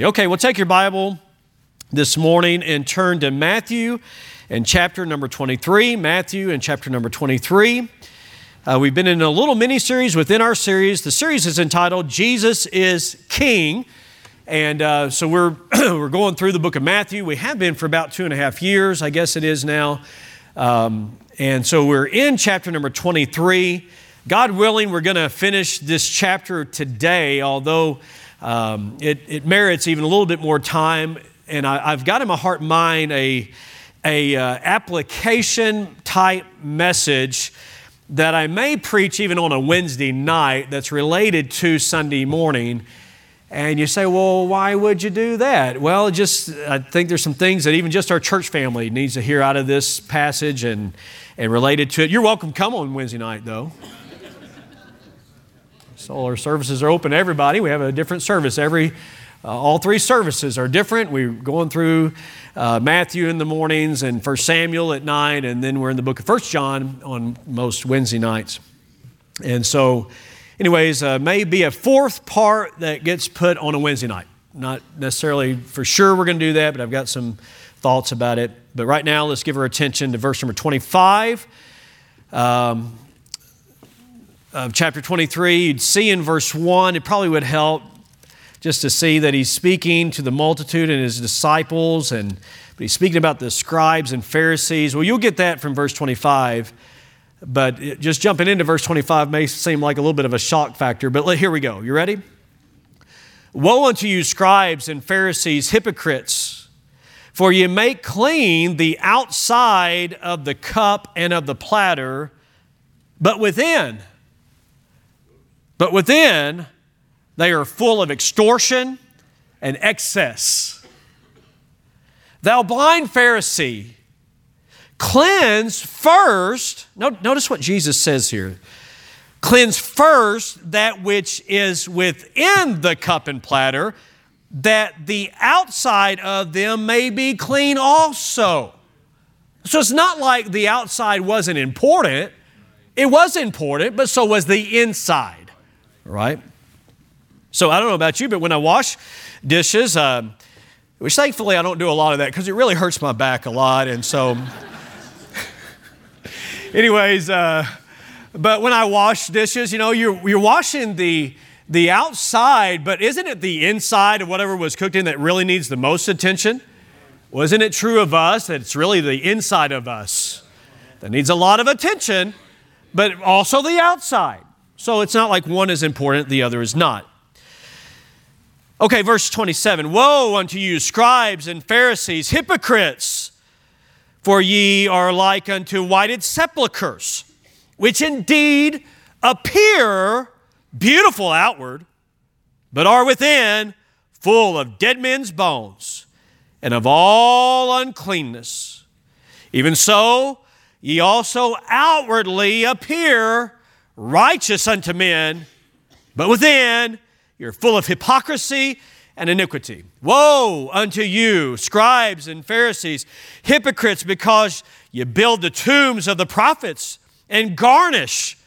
Okay, well, take your Bible this morning and turn to Matthew and chapter number 23. Matthew and chapter number 23. Uh, we've been in a little mini series within our series. The series is entitled Jesus is King. And uh, so we're, we're going through the book of Matthew. We have been for about two and a half years, I guess it is now. Um, and so we're in chapter number 23. God willing, we're going to finish this chapter today, although um, it, it, merits even a little bit more time, and I, have got in my heart and mind a, a uh, application type message that I may preach even on a Wednesday night that's related to Sunday morning. And you say, well, why would you do that? Well, just I think there's some things that even just our church family needs to hear out of this passage and, and related to it. You're welcome come on Wednesday night, though. So our services are open to everybody. We have a different service every. Uh, all three services are different. We're going through uh, Matthew in the mornings and First Samuel at night, and then we're in the book of First John on most Wednesday nights. And so, anyways, uh, may be a fourth part that gets put on a Wednesday night. Not necessarily for sure we're going to do that, but I've got some thoughts about it. But right now, let's give our attention to verse number 25. Um, of chapter 23, you'd see in verse 1, it probably would help just to see that he's speaking to the multitude and his disciples, and but he's speaking about the scribes and Pharisees. Well, you'll get that from verse 25, but just jumping into verse 25 may seem like a little bit of a shock factor, but here we go. You ready? Woe unto you, scribes and Pharisees, hypocrites! For you make clean the outside of the cup and of the platter, but within, but within, they are full of extortion and excess. Thou blind Pharisee, cleanse first. Notice what Jesus says here. Cleanse first that which is within the cup and platter, that the outside of them may be clean also. So it's not like the outside wasn't important. It was important, but so was the inside right? So I don't know about you, but when I wash dishes, uh, which thankfully I don't do a lot of that because it really hurts my back a lot. And so, anyways, uh, but when I wash dishes, you know, you're, you're washing the, the outside, but isn't it the inside of whatever was cooked in that really needs the most attention? Wasn't it true of us that it's really the inside of us that needs a lot of attention, but also the outside? So it's not like one is important, the other is not. Okay, verse 27 Woe unto you, scribes and Pharisees, hypocrites! For ye are like unto whited sepulchres, which indeed appear beautiful outward, but are within full of dead men's bones and of all uncleanness. Even so, ye also outwardly appear righteous unto men, but within you're full of hypocrisy and iniquity. Woe unto you, scribes and Pharisees, hypocrites, because you build the tombs of the prophets and garnish.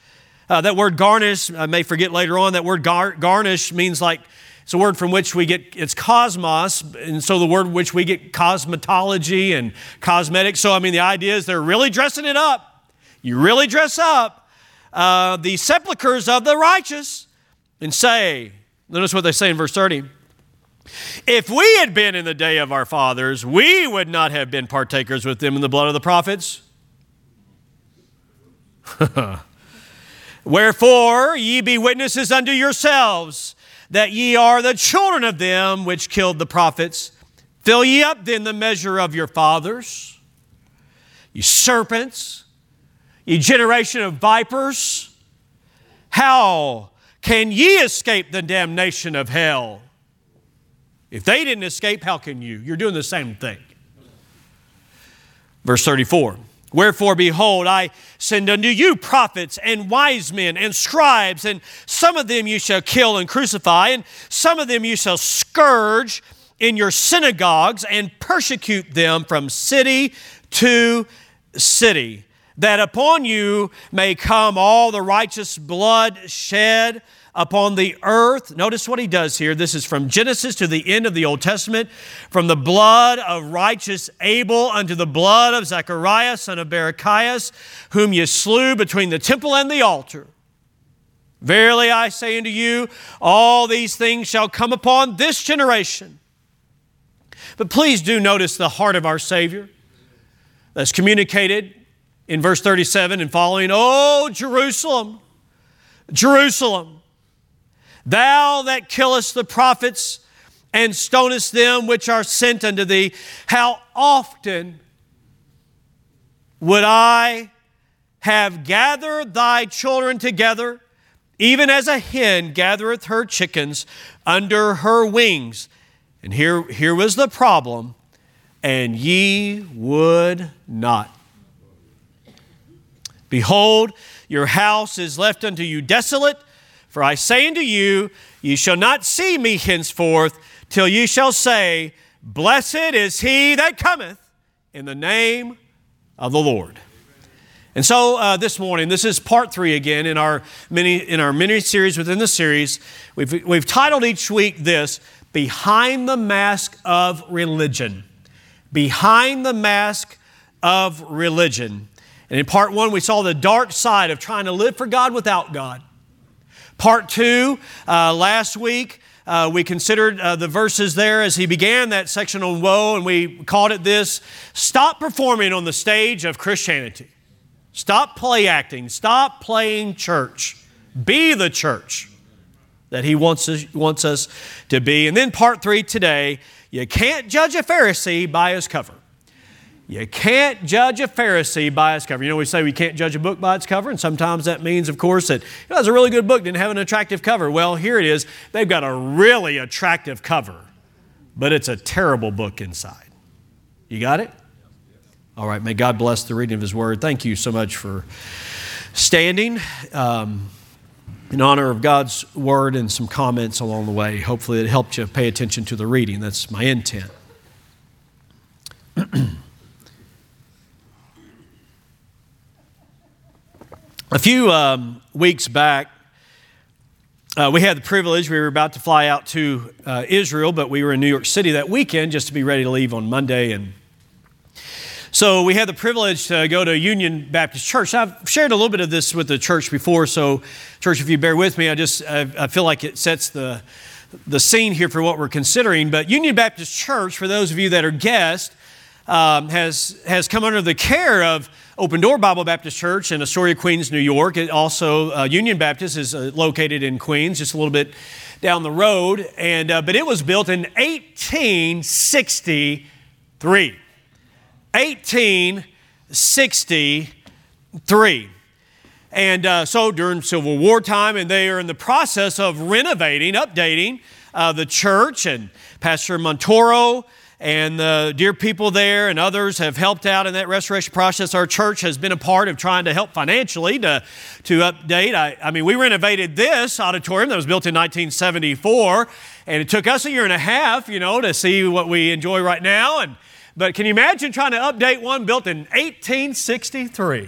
Uh, that word garnish, I may forget later on, that word gar- garnish means like it's a word from which we get, it's cosmos, and so the word which we get cosmetology and cosmetics. So, I mean, the idea is they're really dressing it up. You really dress up, uh, the sepulchres of the righteous and say, notice what they say in verse 30. If we had been in the day of our fathers, we would not have been partakers with them in the blood of the prophets. Wherefore, ye be witnesses unto yourselves that ye are the children of them which killed the prophets. Fill ye up then the measure of your fathers, ye serpents ye generation of vipers, how can ye escape the damnation of hell? If they didn't escape, how can you? You're doing the same thing. Verse 34 Wherefore, behold, I send unto you prophets and wise men and scribes, and some of them you shall kill and crucify, and some of them you shall scourge in your synagogues and persecute them from city to city that upon you may come all the righteous blood shed upon the earth. Notice what he does here. This is from Genesis to the end of the Old Testament, from the blood of righteous Abel unto the blood of Zechariah, son of Barachias, whom ye slew between the temple and the altar. Verily I say unto you, all these things shall come upon this generation. But please do notice the heart of our Savior that's communicated in verse 37 and following. Oh, Jerusalem, Jerusalem, thou that killest the prophets and stonest them which are sent unto thee, how often would I have gathered thy children together, even as a hen gathereth her chickens under her wings? And here, here was the problem, and ye would not. Behold, your house is left unto you desolate. For I say unto you, ye shall not see me henceforth till ye shall say, Blessed is he that cometh in the name of the Lord. And so uh, this morning, this is part three again in our mini in our mini series within the series. We've, we've titled each week this Behind the Mask of Religion. Behind the Mask of Religion. And in part one, we saw the dark side of trying to live for God without God. Part two, uh, last week, uh, we considered uh, the verses there as he began that section on woe, and we called it this Stop performing on the stage of Christianity. Stop play acting. Stop playing church. Be the church that he wants us, wants us to be. And then part three today, you can't judge a Pharisee by his cover. You can't judge a Pharisee by its cover. You know, we say we can't judge a book by its cover, and sometimes that means, of course, that you know, a really good book, didn't have an attractive cover. Well, here it is. They've got a really attractive cover, but it's a terrible book inside. You got it? All right, may God bless the reading of His Word. Thank you so much for standing um, in honor of God's Word and some comments along the way. Hopefully, it helped you pay attention to the reading. That's my intent. A few um, weeks back, uh, we had the privilege, we were about to fly out to uh, Israel, but we were in New York City that weekend just to be ready to leave on Monday. And so we had the privilege to go to Union Baptist Church. I've shared a little bit of this with the church before, so, church, if you bear with me, I just I, I feel like it sets the, the scene here for what we're considering. But Union Baptist Church, for those of you that are guests, um, has, has come under the care of Open Door Bible Baptist Church in Astoria, Queens, New York. It also, uh, Union Baptist is uh, located in Queens, just a little bit down the road. And, uh, but it was built in 1863. 1863. And uh, so during Civil War time, and they are in the process of renovating, updating uh, the church. And Pastor Montoro and the dear people there and others have helped out in that restoration process. Our church has been a part of trying to help financially to, to update. I, I mean, we renovated this auditorium that was built in 1974, and it took us a year and a half, you know, to see what we enjoy right now. And, but can you imagine trying to update one built in 1863?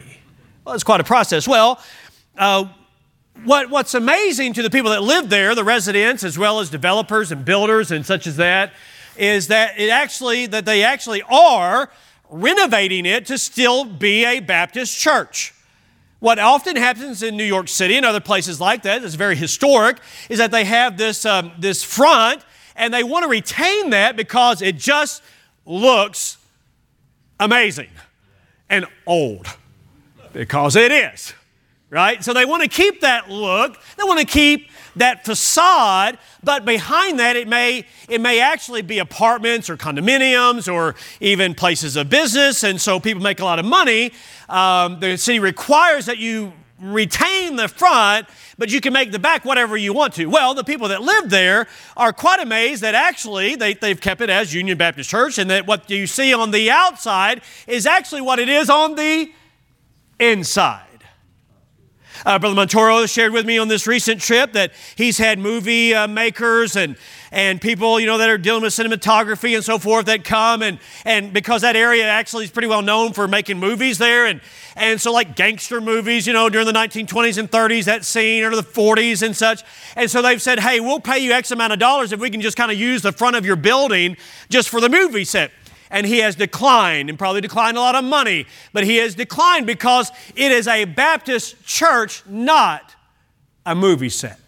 Well, it's quite a process. Well, uh, what, what's amazing to the people that live there, the residents, as well as developers and builders and such as that, is that it actually that they actually are renovating it to still be a Baptist church. What often happens in New York City and other places like that, it's very historic, is that they have this, um, this front and they want to retain that because it just looks amazing and old. Because it is, right? So they want to keep that look. They want to keep that facade, but behind that it may, it may actually be apartments or condominiums or even places of business, and so people make a lot of money. Um, the city requires that you retain the front, but you can make the back whatever you want to. Well, the people that live there are quite amazed that actually they, they've kept it as Union Baptist Church and that what you see on the outside is actually what it is on the inside. Uh, Brother Montoro shared with me on this recent trip that he's had movie uh, makers and, and people, you know, that are dealing with cinematography and so forth that come and, and because that area actually is pretty well known for making movies there. And, and so like gangster movies, you know, during the 1920s and 30s, that scene, or the 40s and such. And so they've said, hey, we'll pay you X amount of dollars if we can just kind of use the front of your building just for the movie set and he has declined and probably declined a lot of money, but he has declined because it is a Baptist church, not a movie set.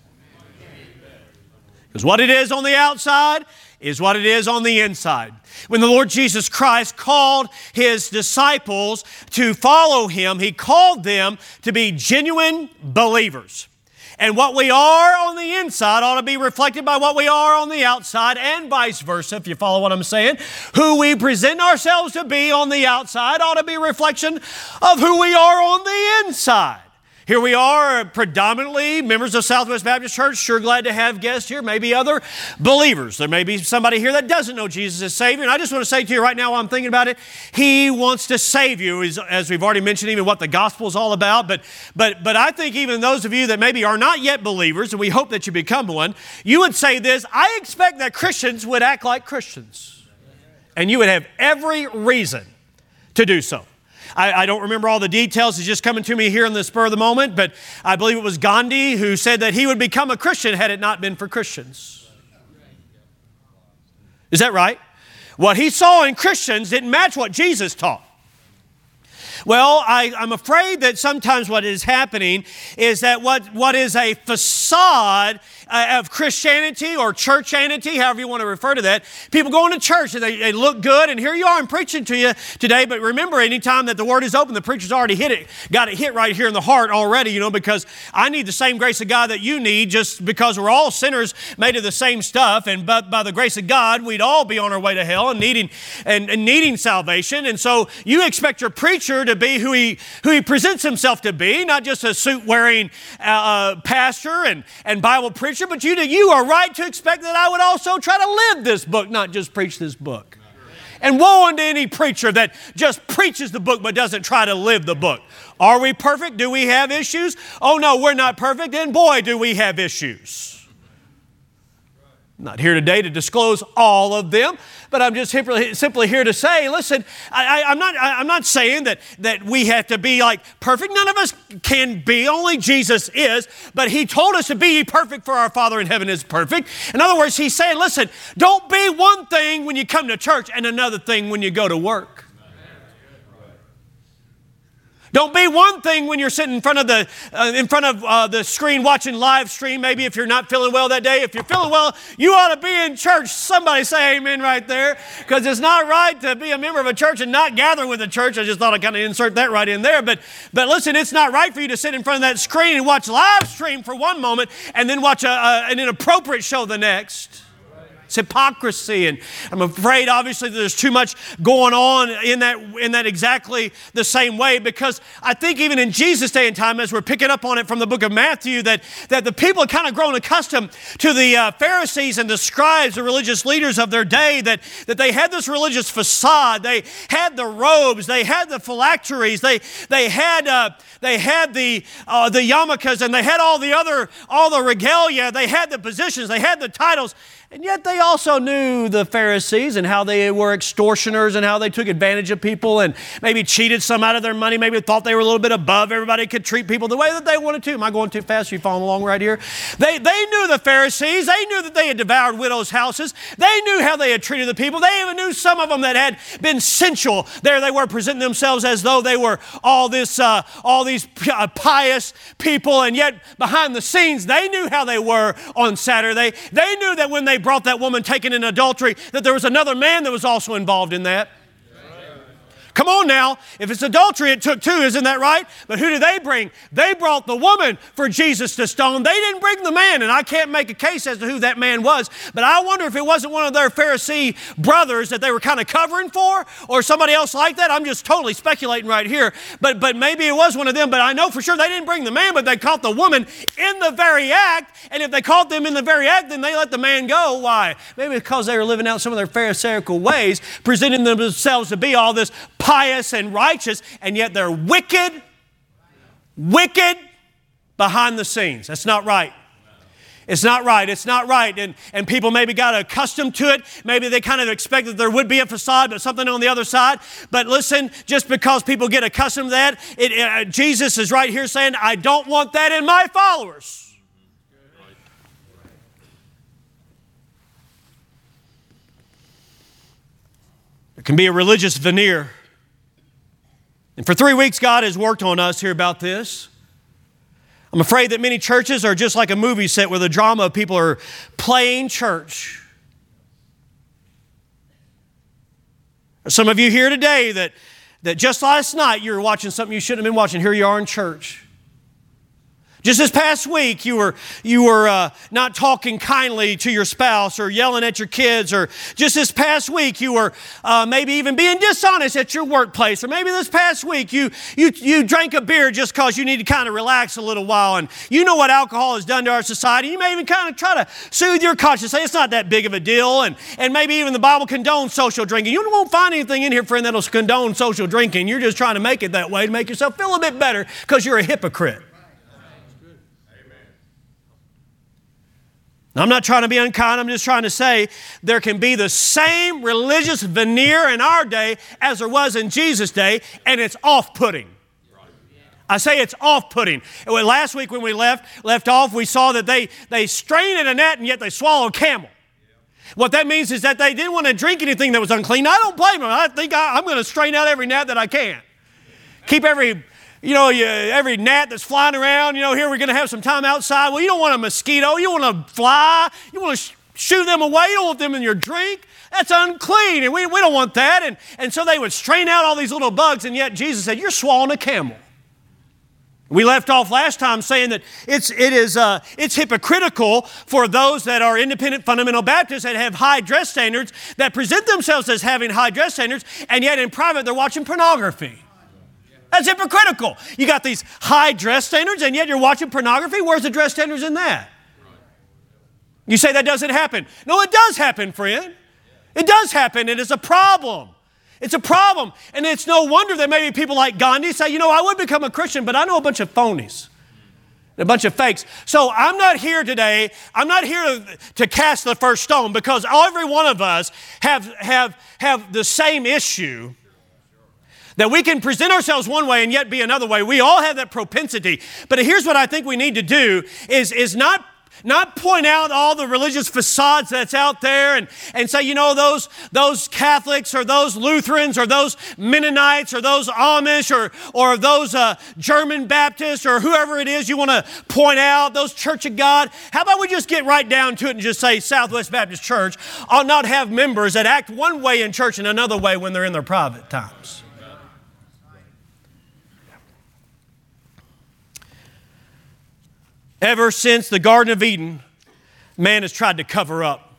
Because what it is on the outside is what it is on the inside. When the Lord Jesus Christ called his disciples to follow him, he called them to be genuine believers. And what we are on the inside ought to be reflected by what we are on the outside, and vice versa, if you follow what I'm saying. Who we present ourselves to be on the outside ought to be a reflection of who we are on the inside. Here we are, predominantly members of Southwest Baptist Church. Sure glad to have guests here, maybe other believers. There may be somebody here that doesn't know Jesus as Savior. And I just want to say to you right now while I'm thinking about it, He wants to save you, as we've already mentioned, even what the gospel is all about. But, but, but I think even those of you that maybe are not yet believers, and we hope that you become one, you would say this I expect that Christians would act like Christians. And you would have every reason to do so. I, I, don't remember all the details. It's just coming to me here in the spur of the moment, but I believe it was Gandhi who said that he would become a Christian had it not been for Christians. Is that right? What he saw in Christians didn't match what Jesus taught. Well, I, am afraid that sometimes what is happening is that what, what is a facade uh, of Christianity or churchanity, however you want to refer to that. People going to church and they, they look good, and here you are, I'm preaching to you today. But remember, anytime that the word is open, the preacher's already hit it, got it hit right here in the heart already, you know, because I need the same grace of God that you need just because we're all sinners made of the same stuff. And but by the grace of God, we'd all be on our way to hell and needing and, and needing salvation. And so you expect your preacher to be who he who he presents himself to be, not just a suit wearing uh, uh, pastor and, and Bible preacher preacher, but you, you are right to expect that I would also try to live this book, not just preach this book. And woe unto any preacher that just preaches the book but doesn't try to live the book. Are we perfect? Do we have issues? Oh no, we're not perfect, and boy, do we have issues. Not here today to disclose all of them, but I'm just simply here to say, listen, I, am not, I'm not saying that, that we have to be like perfect. None of us can be, only Jesus is, but He told us to be perfect for our Father in heaven is perfect. In other words, He's saying, listen, don't be one thing when you come to church and another thing when you go to work. Don't be one thing when you're sitting in front of the uh, in front of uh, the screen watching live stream. Maybe if you're not feeling well that day, if you're feeling well, you ought to be in church. Somebody say Amen right there, because it's not right to be a member of a church and not gather with the church. I just thought I'd kind of insert that right in there. But but listen, it's not right for you to sit in front of that screen and watch live stream for one moment and then watch a, a, an inappropriate show the next. It's hypocrisy. And I'm afraid, obviously, that there's too much going on in that, in that exactly the same way because I think even in Jesus' day and time, as we're picking up on it from the book of Matthew, that, that the people had kind of grown accustomed to the uh, Pharisees and the scribes, the religious leaders of their day, that, that they had this religious facade. They had the robes, they had the phylacteries, they, they had, uh, they had the, uh, the yarmulkes, and they had all the other, all the regalia, they had the positions, they had the titles. And yet they also knew the Pharisees and how they were extortioners and how they took advantage of people and maybe cheated some out of their money, maybe thought they were a little bit above everybody, could treat people the way that they wanted to. Am I going too fast? Are you following along right here? They, they knew the Pharisees. They knew that they had devoured widows' houses. They knew how they had treated the people. They even knew some of them that had been sensual. There they were presenting themselves as though they were all, this, uh, all these uh, pious people, and yet behind the scenes, they knew how they were on Saturday. They knew that when they brought that woman taken in adultery, that there was another man that was also involved in that. Come on now. If it's adultery, it took two, isn't that right? But who did they bring? They brought the woman for Jesus to stone. They didn't bring the man, and I can't make a case as to who that man was. But I wonder if it wasn't one of their Pharisee brothers that they were kind of covering for, or somebody else like that. I'm just totally speculating right here. But but maybe it was one of them. But I know for sure they didn't bring the man, but they caught the woman in the very act. And if they caught them in the very act, then they let the man go. Why? Maybe because they were living out some of their Pharisaical ways, presenting themselves to be all this pious and righteous, and yet they're wicked, wicked, behind the scenes. That's not right. It's not right. It's not right. And, and people maybe got accustomed to it. Maybe they kind of expected there would be a facade, but something on the other side. But listen, just because people get accustomed to that, it, uh, Jesus is right here saying, I don't want that in my followers. There can be a religious veneer. And for three weeks, God has worked on us here about this. I'm afraid that many churches are just like a movie set where the drama of people are playing church. Some of you here today that, that just last night you were watching something you shouldn't have been watching. Here you are in church. Just this past week, you were, you were uh, not talking kindly to your spouse or yelling at your kids, or just this past week, you were uh, maybe even being dishonest at your workplace, or maybe this past week, you, you, you drank a beer just because you need to kind of relax a little while. And you know what alcohol has done to our society. You may even kind of try to soothe your conscience, say it's not that big of a deal, and, and maybe even the Bible condones social drinking. You won't find anything in here, friend, that'll condone social drinking. You're just trying to make it that way to make yourself feel a bit better because you're a hypocrite. I'm not trying to be unkind, I'm just trying to say there can be the same religious veneer in our day as there was in Jesus' day, and it's off putting. I say it's off-putting. Last week when we left left off, we saw that they they strain at a net and yet they swallow a camel. What that means is that they didn't want to drink anything that was unclean. I don't blame them. I think I, I'm going to strain out every net that I can. Keep every you know, you, every gnat that's flying around, you know, here we're going to have some time outside. Well, you don't want a mosquito. You want to fly. You want to sh- shoot them away. You don't want them in your drink. That's unclean, and we, we don't want that. And, and so they would strain out all these little bugs, and yet Jesus said, You're swallowing a camel. We left off last time saying that it's, it is, uh, it's hypocritical for those that are independent fundamental Baptists that have high dress standards, that present themselves as having high dress standards, and yet in private they're watching pornography. That's hypocritical. You got these high dress standards, and yet you're watching pornography. Where's the dress standards in that? You say that doesn't happen. No, it does happen, friend. It does happen, and it's a problem. It's a problem. And it's no wonder that maybe people like Gandhi say, you know, I would become a Christian, but I know a bunch of phonies, a bunch of fakes. So I'm not here today, I'm not here to, to cast the first stone because every one of us have, have, have the same issue that we can present ourselves one way and yet be another way. We all have that propensity. But here's what I think we need to do is, is not not point out all the religious facades that's out there and, and say, you know, those, those Catholics or those Lutherans or those Mennonites or those Amish or, or those uh, German Baptists or whoever it is you want to point out, those Church of God. How about we just get right down to it and just say Southwest Baptist Church ought not have members that act one way in church and another way when they're in their private times? Ever since the Garden of Eden, man has tried to cover up.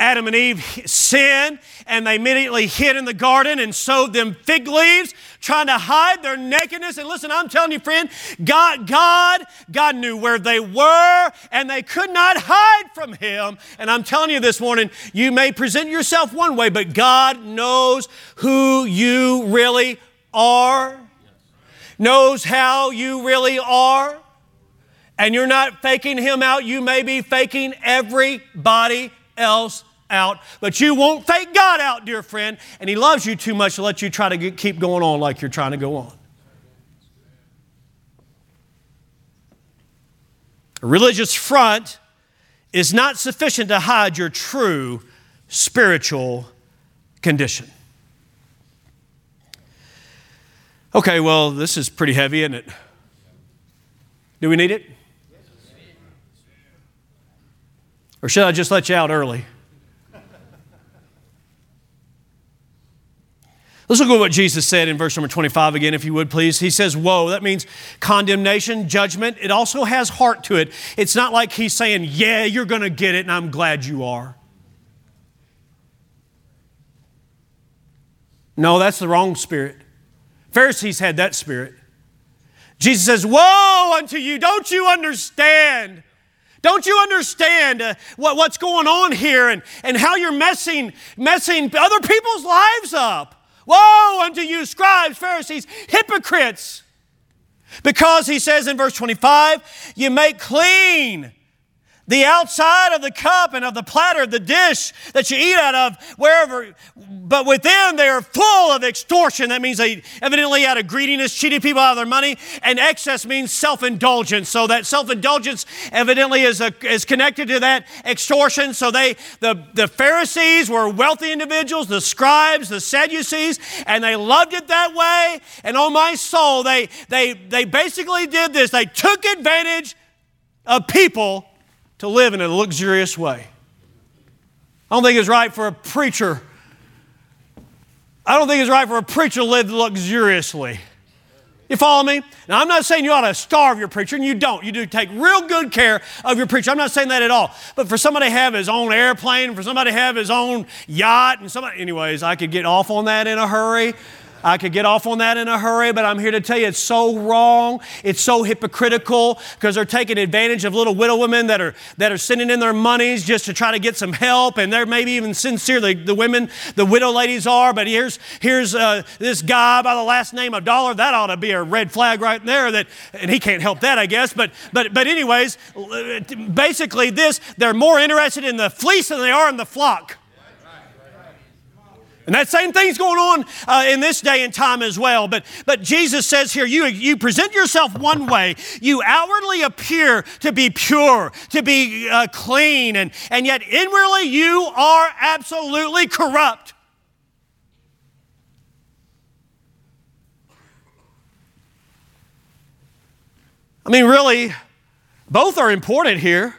Adam and Eve sinned and they immediately hid in the garden and sewed them fig leaves, trying to hide their nakedness. And listen, I'm telling you, friend, God, God, God knew where they were and they could not hide from Him. And I'm telling you this morning, you may present yourself one way, but God knows who you really are knows how you really are, and you're not faking him out, you may be faking everybody else out, but you won't fake God out, dear friend. And He loves you too much to let you try to get, keep going on like you're trying to go on. A religious front is not sufficient to hide your true spiritual condition. Okay, well, this is pretty heavy, isn't it? Do we need it? Or should I just let you out early? Let's look at what Jesus said in verse number 25 again, if you would please. He says, Woe. That means condemnation, judgment. It also has heart to it. It's not like he's saying, Yeah, you're going to get it, and I'm glad you are. No, that's the wrong spirit. Pharisees had that spirit. Jesus says, Woe unto you! Don't you understand? Don't you understand uh, what, what's going on here and, and how you're messing, messing other people's lives up? Woe unto you, scribes, Pharisees, hypocrites! Because he says in verse 25, you make clean the outside of the cup and of the platter, the dish that you eat out of, wherever, but within they are full of extortion. That means they evidently out of greediness cheated people out of their money, and excess means self indulgence. So that self indulgence evidently is, a, is connected to that extortion. So they, the, the Pharisees were wealthy individuals, the scribes, the Sadducees, and they loved it that way. And on my soul, they, they, they basically did this. They took advantage of people to live in a luxurious way. I don't think it's right for a preacher. I don't think it's right for a preacher to live luxuriously. You follow me? Now, I'm not saying you ought to starve your preacher, and you don't. You do take real good care of your preacher. I'm not saying that at all. But for somebody to have his own airplane, for somebody to have his own yacht, and somebody, anyways, I could get off on that in a hurry. I could get off on that in a hurry, but I'm here to tell you it's so wrong. It's so hypocritical because they're taking advantage of little widow women that are, that are sending in their monies just to try to get some help. And they're maybe even sincere, the, the women, the widow ladies are. But here's, here's uh, this guy by the last name of Dollar. That ought to be a red flag right there. That, and he can't help that, I guess. But, but, but anyways, basically, this, they're more interested in the fleece than they are in the flock. And that same thing's going on uh, in this day and time as well. But, but Jesus says here, you, you present yourself one way. You outwardly appear to be pure, to be uh, clean, and, and yet inwardly you are absolutely corrupt. I mean, really, both are important here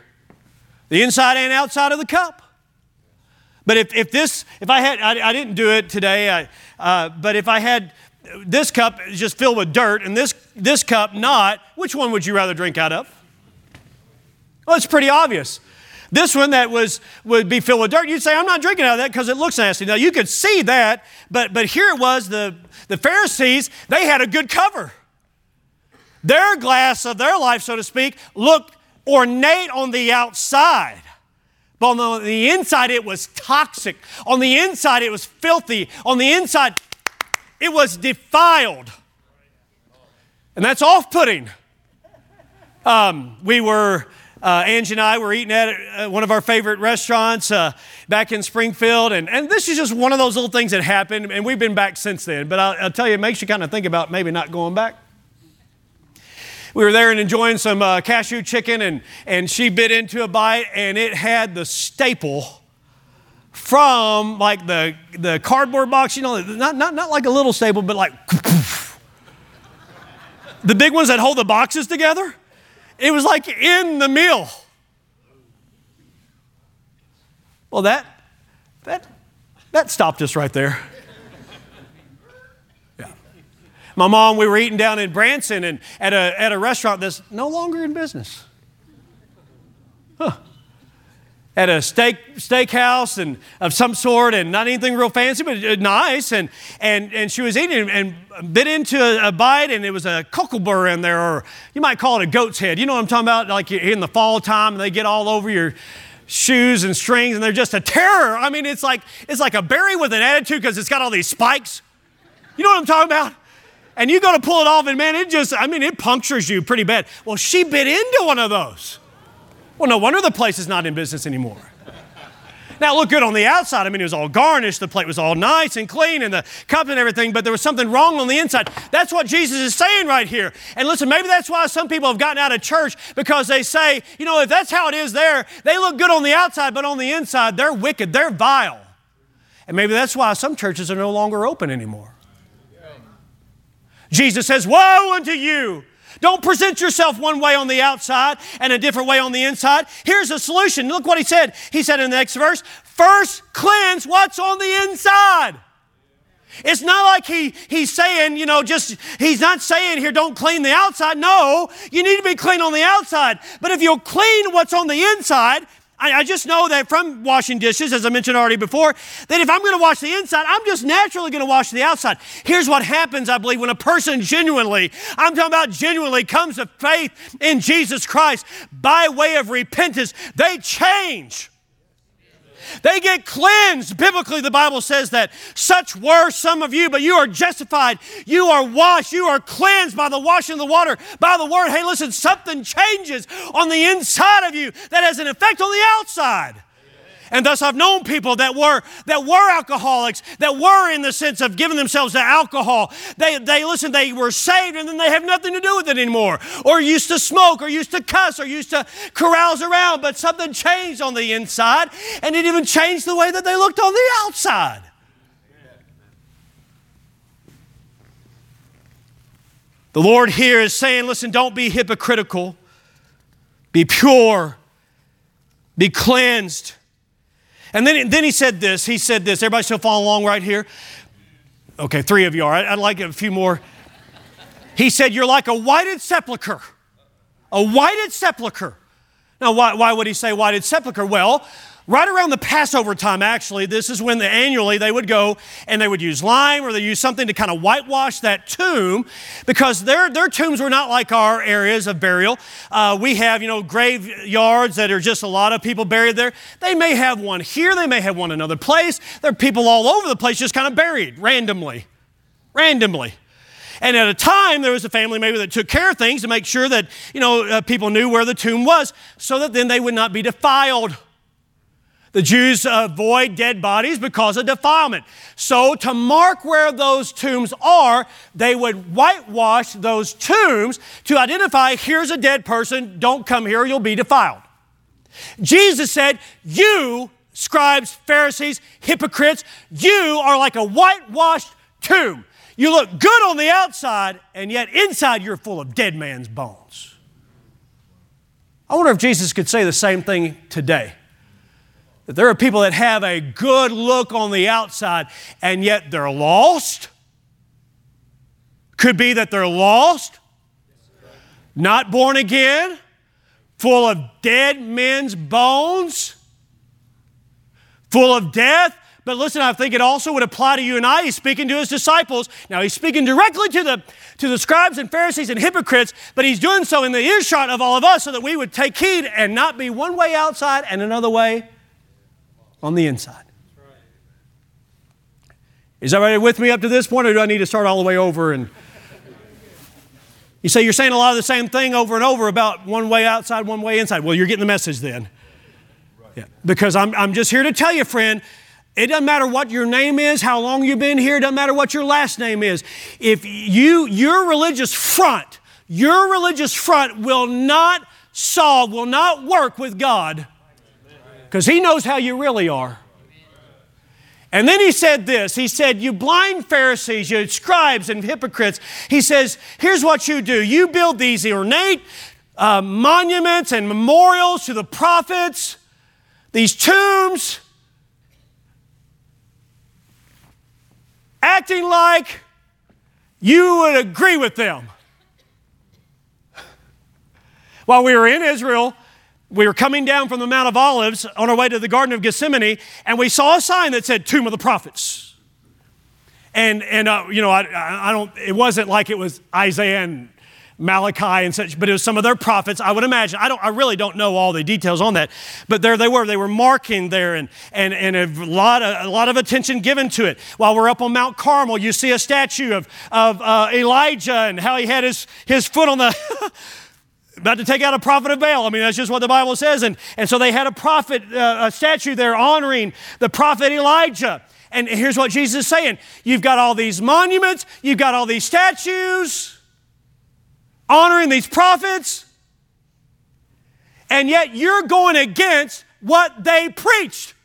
the inside and outside of the cup. But if, if this, if I had, I, I didn't do it today, I, uh, but if I had this cup just filled with dirt and this, this cup not, which one would you rather drink out of? Well, it's pretty obvious. This one that was would be filled with dirt, you'd say, I'm not drinking out of that because it looks nasty. Now you could see that, but but here it was, the, the Pharisees, they had a good cover. Their glass of their life, so to speak, looked ornate on the outside. But on the inside, it was toxic. On the inside, it was filthy. On the inside, it was defiled. And that's off putting. Um, we were, uh, Angie and I were eating at uh, one of our favorite restaurants uh, back in Springfield. And, and this is just one of those little things that happened. And we've been back since then. But I'll, I'll tell you, it makes you kind of think about maybe not going back we were there and enjoying some uh, cashew chicken, and, and she bit into a bite, and it had the staple from like the, the cardboard box, you know, not, not, not like a little staple, but like the big ones that hold the boxes together. It was like in the meal. Well, that, that, that stopped us right there. My mom, we were eating down in Branson and at a, at a restaurant that's no longer in business. Huh. At a steak steakhouse and of some sort, and not anything real fancy, but uh, nice. And and and she was eating and bit into a, a bite, and it was a cocklebur in there, or you might call it a goat's head. You know what I'm talking about? Like in the fall time, and they get all over your shoes and strings, and they're just a terror. I mean, it's like it's like a berry with an attitude because it's got all these spikes. You know what I'm talking about? And you go to pull it off, and man, it just, I mean, it punctures you pretty bad. Well, she bit into one of those. Well, no wonder the place is not in business anymore. Now, it looked good on the outside. I mean, it was all garnished, the plate was all nice and clean, and the cup and everything, but there was something wrong on the inside. That's what Jesus is saying right here. And listen, maybe that's why some people have gotten out of church because they say, you know, if that's how it is there, they look good on the outside, but on the inside, they're wicked, they're vile. And maybe that's why some churches are no longer open anymore. Jesus says, Woe unto you! Don't present yourself one way on the outside and a different way on the inside. Here's a solution. Look what he said. He said in the next verse, first cleanse what's on the inside. It's not like he, he's saying, you know, just, he's not saying here, don't clean the outside. No, you need to be clean on the outside. But if you'll clean what's on the inside, I, I just know that from washing dishes, as I mentioned already before, that if I'm going to wash the inside, I'm just naturally going to wash the outside. Here's what happens, I believe, when a person genuinely, I'm talking about genuinely, comes to faith in Jesus Christ by way of repentance, they change. They get cleansed. Biblically, the Bible says that such were some of you, but you are justified. You are washed. You are cleansed by the washing of the water, by the word. Hey, listen, something changes on the inside of you that has an effect on the outside. And thus I've known people that were that were alcoholics, that were in the sense of giving themselves to alcohol. They they listen, they were saved and then they have nothing to do with it anymore. Or used to smoke, or used to cuss, or used to carouse around, but something changed on the inside, and it even changed the way that they looked on the outside. The Lord here is saying, listen, don't be hypocritical. Be pure. Be cleansed. And then, then he said this. He said this. Everybody still following along right here? Okay, three of you are. I'd like a few more. He said, You're like a whited sepulchre. A whited sepulchre. Now, why, why would he say whited sepulchre? Well, Right around the Passover time, actually, this is when the, annually they would go and they would use lime or they use something to kind of whitewash that tomb because their, their tombs were not like our areas of burial. Uh, we have, you know, graveyards that are just a lot of people buried there. They may have one here, they may have one another place. There are people all over the place just kind of buried randomly. Randomly. And at a time, there was a family maybe that took care of things to make sure that, you know, uh, people knew where the tomb was so that then they would not be defiled. The Jews avoid dead bodies because of defilement. So, to mark where those tombs are, they would whitewash those tombs to identify here's a dead person, don't come here, you'll be defiled. Jesus said, You, scribes, Pharisees, hypocrites, you are like a whitewashed tomb. You look good on the outside, and yet inside you're full of dead man's bones. I wonder if Jesus could say the same thing today there are people that have a good look on the outside and yet they're lost. Could be that they're lost, not born again, full of dead men's bones, full of death. But listen, I think it also would apply to you and I. He's speaking to his disciples. Now, he's speaking directly to the, to the scribes and Pharisees and hypocrites, but he's doing so in the earshot of all of us so that we would take heed and not be one way outside and another way on the inside. Is everybody with me up to this point, or do I need to start all the way over? And you say you're saying a lot of the same thing over and over about one way outside, one way inside. Well, you're getting the message then. Yeah. Because I'm, I'm just here to tell you, friend, it doesn't matter what your name is, how long you've been here, it doesn't matter what your last name is. If you, your religious front, your religious front will not solve, will not work with God because He knows how you really are. And then he said this He said, You blind Pharisees, you scribes and hypocrites, he says, Here's what you do you build these ornate uh, monuments and memorials to the prophets, these tombs, acting like you would agree with them. While we were in Israel, we were coming down from the Mount of Olives on our way to the Garden of Gethsemane, and we saw a sign that said Tomb of the Prophets. And, and uh, you know, I, I don't, it wasn't like it was Isaiah and Malachi and such, but it was some of their prophets. I would imagine. I don't. I really don't know all the details on that, but there they were. They were marking there, and and and a lot of a lot of attention given to it. While we're up on Mount Carmel, you see a statue of of uh, Elijah and how he had his his foot on the. about to take out a prophet of Baal. I mean, that's just what the Bible says. And, and so they had a prophet, uh, a statue there honoring the prophet Elijah. And here's what Jesus is saying You've got all these monuments, you've got all these statues honoring these prophets, and yet you're going against what they preached.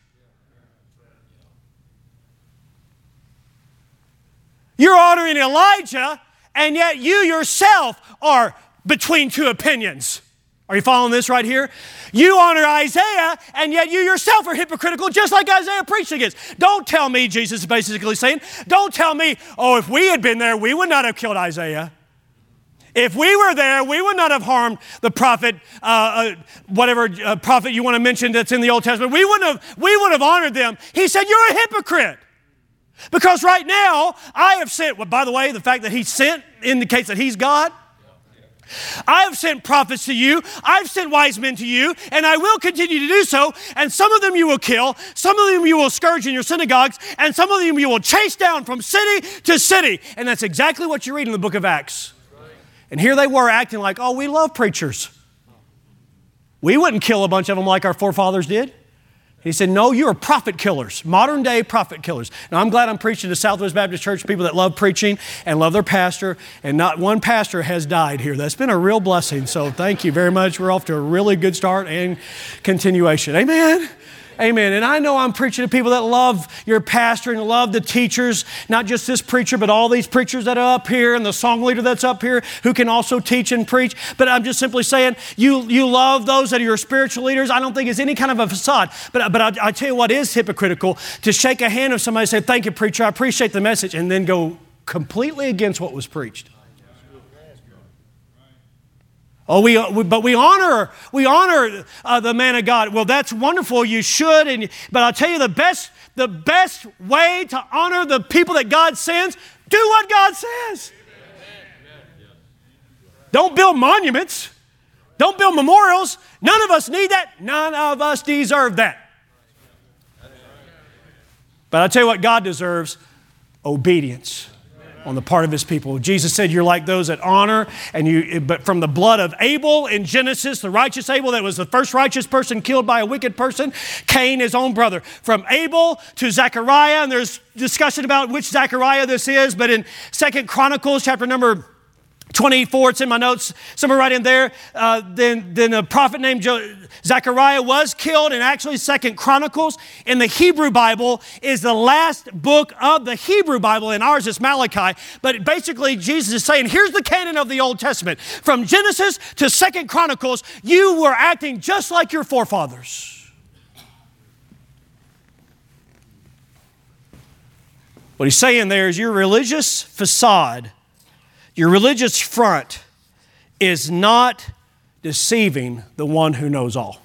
You're honoring Elijah, and yet you yourself are between two opinions. Are you following this right here? You honor Isaiah, and yet you yourself are hypocritical, just like Isaiah preached against. Don't tell me, Jesus is basically saying, don't tell me, oh, if we had been there, we would not have killed Isaiah. If we were there, we would not have harmed the prophet, uh, uh, whatever uh, prophet you want to mention that's in the Old Testament. We wouldn't have, we would have honored them. He said, You're a hypocrite. Because right now, I have sent, well, by the way, the fact that he sent indicates that he's God. I have sent prophets to you, I've sent wise men to you, and I will continue to do so. And some of them you will kill, some of them you will scourge in your synagogues, and some of them you will chase down from city to city. And that's exactly what you read in the book of Acts. And here they were acting like, oh, we love preachers. We wouldn't kill a bunch of them like our forefathers did. He said, No, you are prophet killers, modern day prophet killers. Now, I'm glad I'm preaching to Southwest Baptist Church, people that love preaching and love their pastor, and not one pastor has died here. That's been a real blessing. So, thank you very much. We're off to a really good start and continuation. Amen. Amen. And I know I'm preaching to people that love your pastor and love the teachers, not just this preacher, but all these preachers that are up here and the song leader that's up here who can also teach and preach. But I'm just simply saying, you, you love those that are your spiritual leaders. I don't think it's any kind of a facade. But, but I, I tell you what is hypocritical to shake a hand of somebody and say, Thank you, preacher, I appreciate the message, and then go completely against what was preached. Oh, we, we, but we honor we honor uh, the man of God. Well, that's wonderful. You should. And but I'll tell you the best the best way to honor the people that God sends. Do what God says. Don't build monuments. Don't build memorials. None of us need that. None of us deserve that. But I'll tell you what God deserves obedience on the part of his people. Jesus said, You're like those that honor, and you, but from the blood of Abel in Genesis, the righteous Abel that was the first righteous person killed by a wicked person, Cain, his own brother. From Abel to Zechariah, and there's discussion about which Zechariah this is, but in Second Chronicles, chapter number 24, it's in my notes, somewhere right in there. Uh, then, then a prophet named jo- Zechariah was killed, and actually, Second Chronicles in the Hebrew Bible is the last book of the Hebrew Bible, and ours is Malachi. But basically, Jesus is saying, here's the canon of the Old Testament. From Genesis to Second Chronicles, you were acting just like your forefathers. What he's saying there is your religious facade your religious front is not deceiving the one who knows all.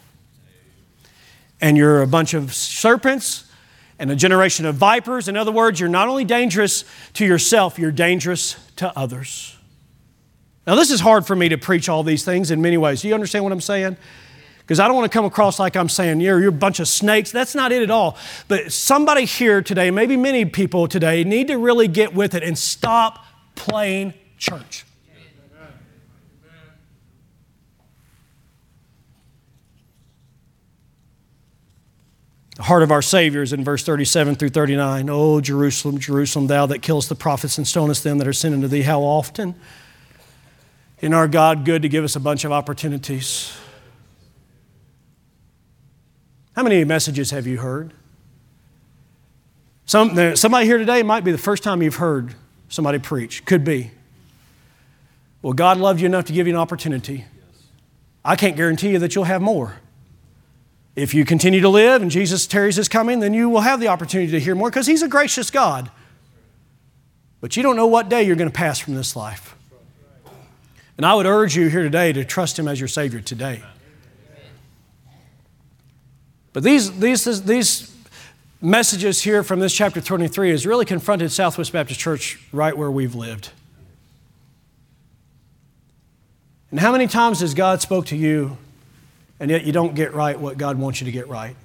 And you're a bunch of serpents and a generation of vipers. In other words, you're not only dangerous to yourself, you're dangerous to others. Now, this is hard for me to preach all these things in many ways. Do you understand what I'm saying? Because I don't want to come across like I'm saying, you're, you're a bunch of snakes. That's not it at all. But somebody here today, maybe many people today, need to really get with it and stop playing church. The heart of our Savior is in verse 37 through 39. Oh, Jerusalem, Jerusalem, thou that killest the prophets and stonest them that are sent unto thee, how often? In our God, good to give us a bunch of opportunities. How many messages have you heard? Some, somebody here today might be the first time you've heard somebody preach. Could be. Well, God loved you enough to give you an opportunity. I can't guarantee you that you'll have more. If you continue to live and Jesus tarries his coming, then you will have the opportunity to hear more because he's a gracious God. But you don't know what day you're going to pass from this life. And I would urge you here today to trust him as your Savior today. But these, these, these messages here from this chapter 23 has really confronted Southwest Baptist Church right where we've lived. And how many times has God spoke to you and yet you don't get right what God wants you to get right?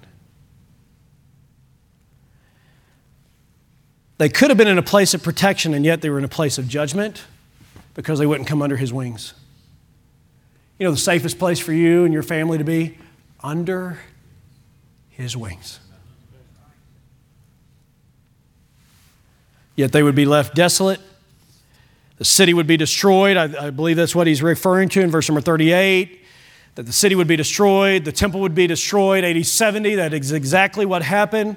They could have been in a place of protection and yet they were in a place of judgment because they wouldn't come under his wings. You know, the safest place for you and your family to be? Under his wings. Yet they would be left desolate the city would be destroyed. I, I, believe that's what he's referring to in verse number 38 that the city would be destroyed, the temple would be destroyed, AD 70. That is exactly what happened.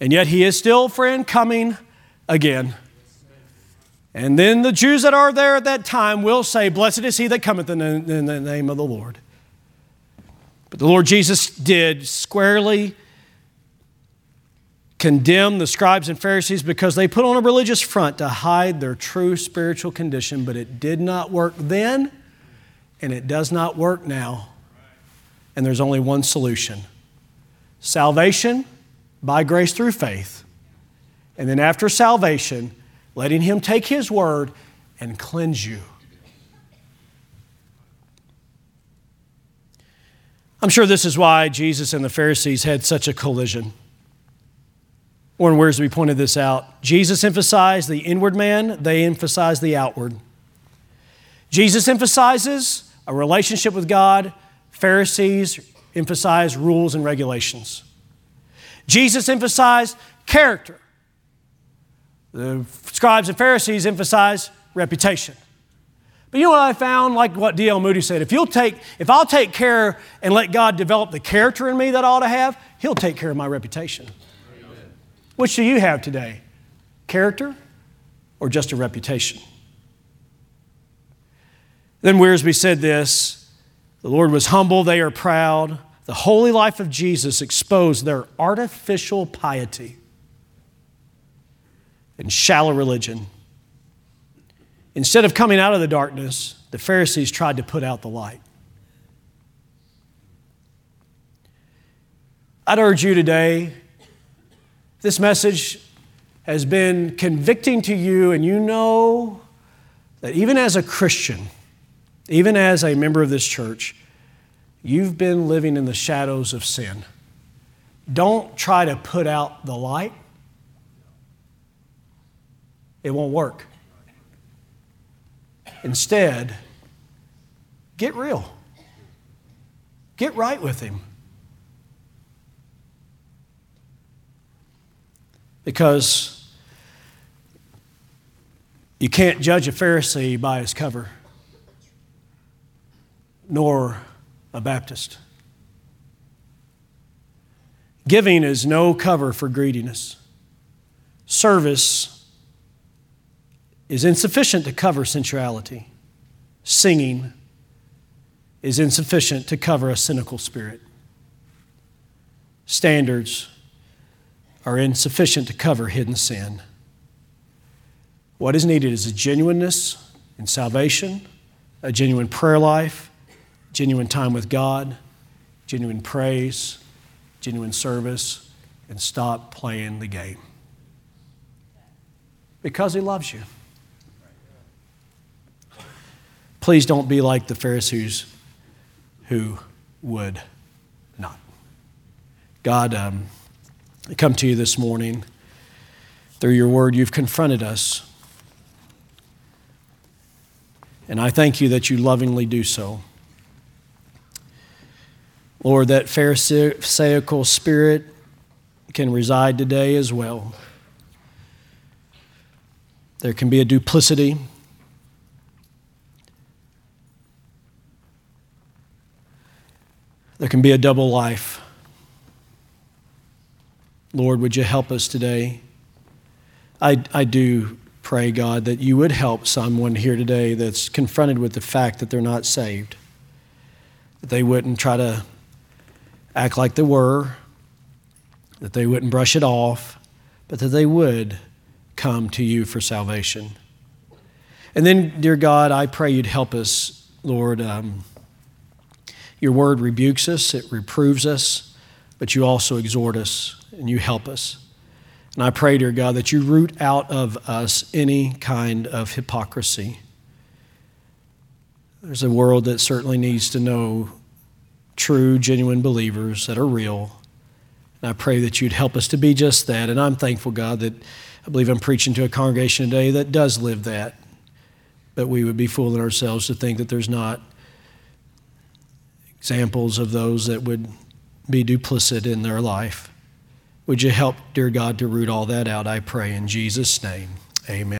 And yet he is still, friend, coming again. And then the Jews that are there at that time will say, Blessed is he that cometh in the, in the name of the Lord. But the Lord Jesus did squarely condemned the scribes and Pharisees because they put on a religious front to hide their true spiritual condition, but it did not work then, and it does not work now. And there's only one solution salvation by grace through faith. And then after salvation, letting Him take His word and cleanse you. I'm sure this is why Jesus and the Pharisees had such a collision. Warren Wiersbe pointed this out. Jesus emphasized the inward man, they emphasized the outward. Jesus emphasizes a relationship with God, Pharisees emphasize rules and regulations. Jesus emphasized character. The scribes and Pharisees emphasize reputation. But you know what I found? Like what D.L. Moody said, if you'll take, if I'll take care and let God develop the character in me that I ought to have, He'll take care of my reputation. Which do you have today? Character or just a reputation? Then Wiersbe said this The Lord was humble, they are proud. The holy life of Jesus exposed their artificial piety and shallow religion. Instead of coming out of the darkness, the Pharisees tried to put out the light. I'd urge you today, this message has been convicting to you, and you know that even as a Christian, even as a member of this church, you've been living in the shadows of sin. Don't try to put out the light, it won't work. Instead, get real. Get right with Him. Because you can't judge a Pharisee by his cover, nor a Baptist. Giving is no cover for greediness. Service is insufficient to cover sensuality. Singing is insufficient to cover a cynical spirit. Standards are insufficient to cover hidden sin. What is needed is a genuineness in salvation, a genuine prayer life, genuine time with God, genuine praise, genuine service, and stop playing the game. Because He loves you. Please don't be like the Pharisees who would not. God, um, come to you this morning. Through your word, you've confronted us. And I thank you that you lovingly do so. Lord, that Pharisaical spirit can reside today as well. There can be a duplicity There can be a double life. Lord, would you help us today? I, I do pray, God, that you would help someone here today that's confronted with the fact that they're not saved. That they wouldn't try to act like they were, that they wouldn't brush it off, but that they would come to you for salvation. And then, dear God, I pray you'd help us, Lord. Um, your word rebukes us, it reproves us, but you also exhort us and you help us. And I pray, dear God, that you root out of us any kind of hypocrisy. There's a world that certainly needs to know true, genuine believers that are real. And I pray that you'd help us to be just that. And I'm thankful, God, that I believe I'm preaching to a congregation today that does live that. But we would be fooling ourselves to think that there's not examples of those that would be duplicit in their life. Would you help, dear God, to root all that out? I pray in Jesus' name. Amen.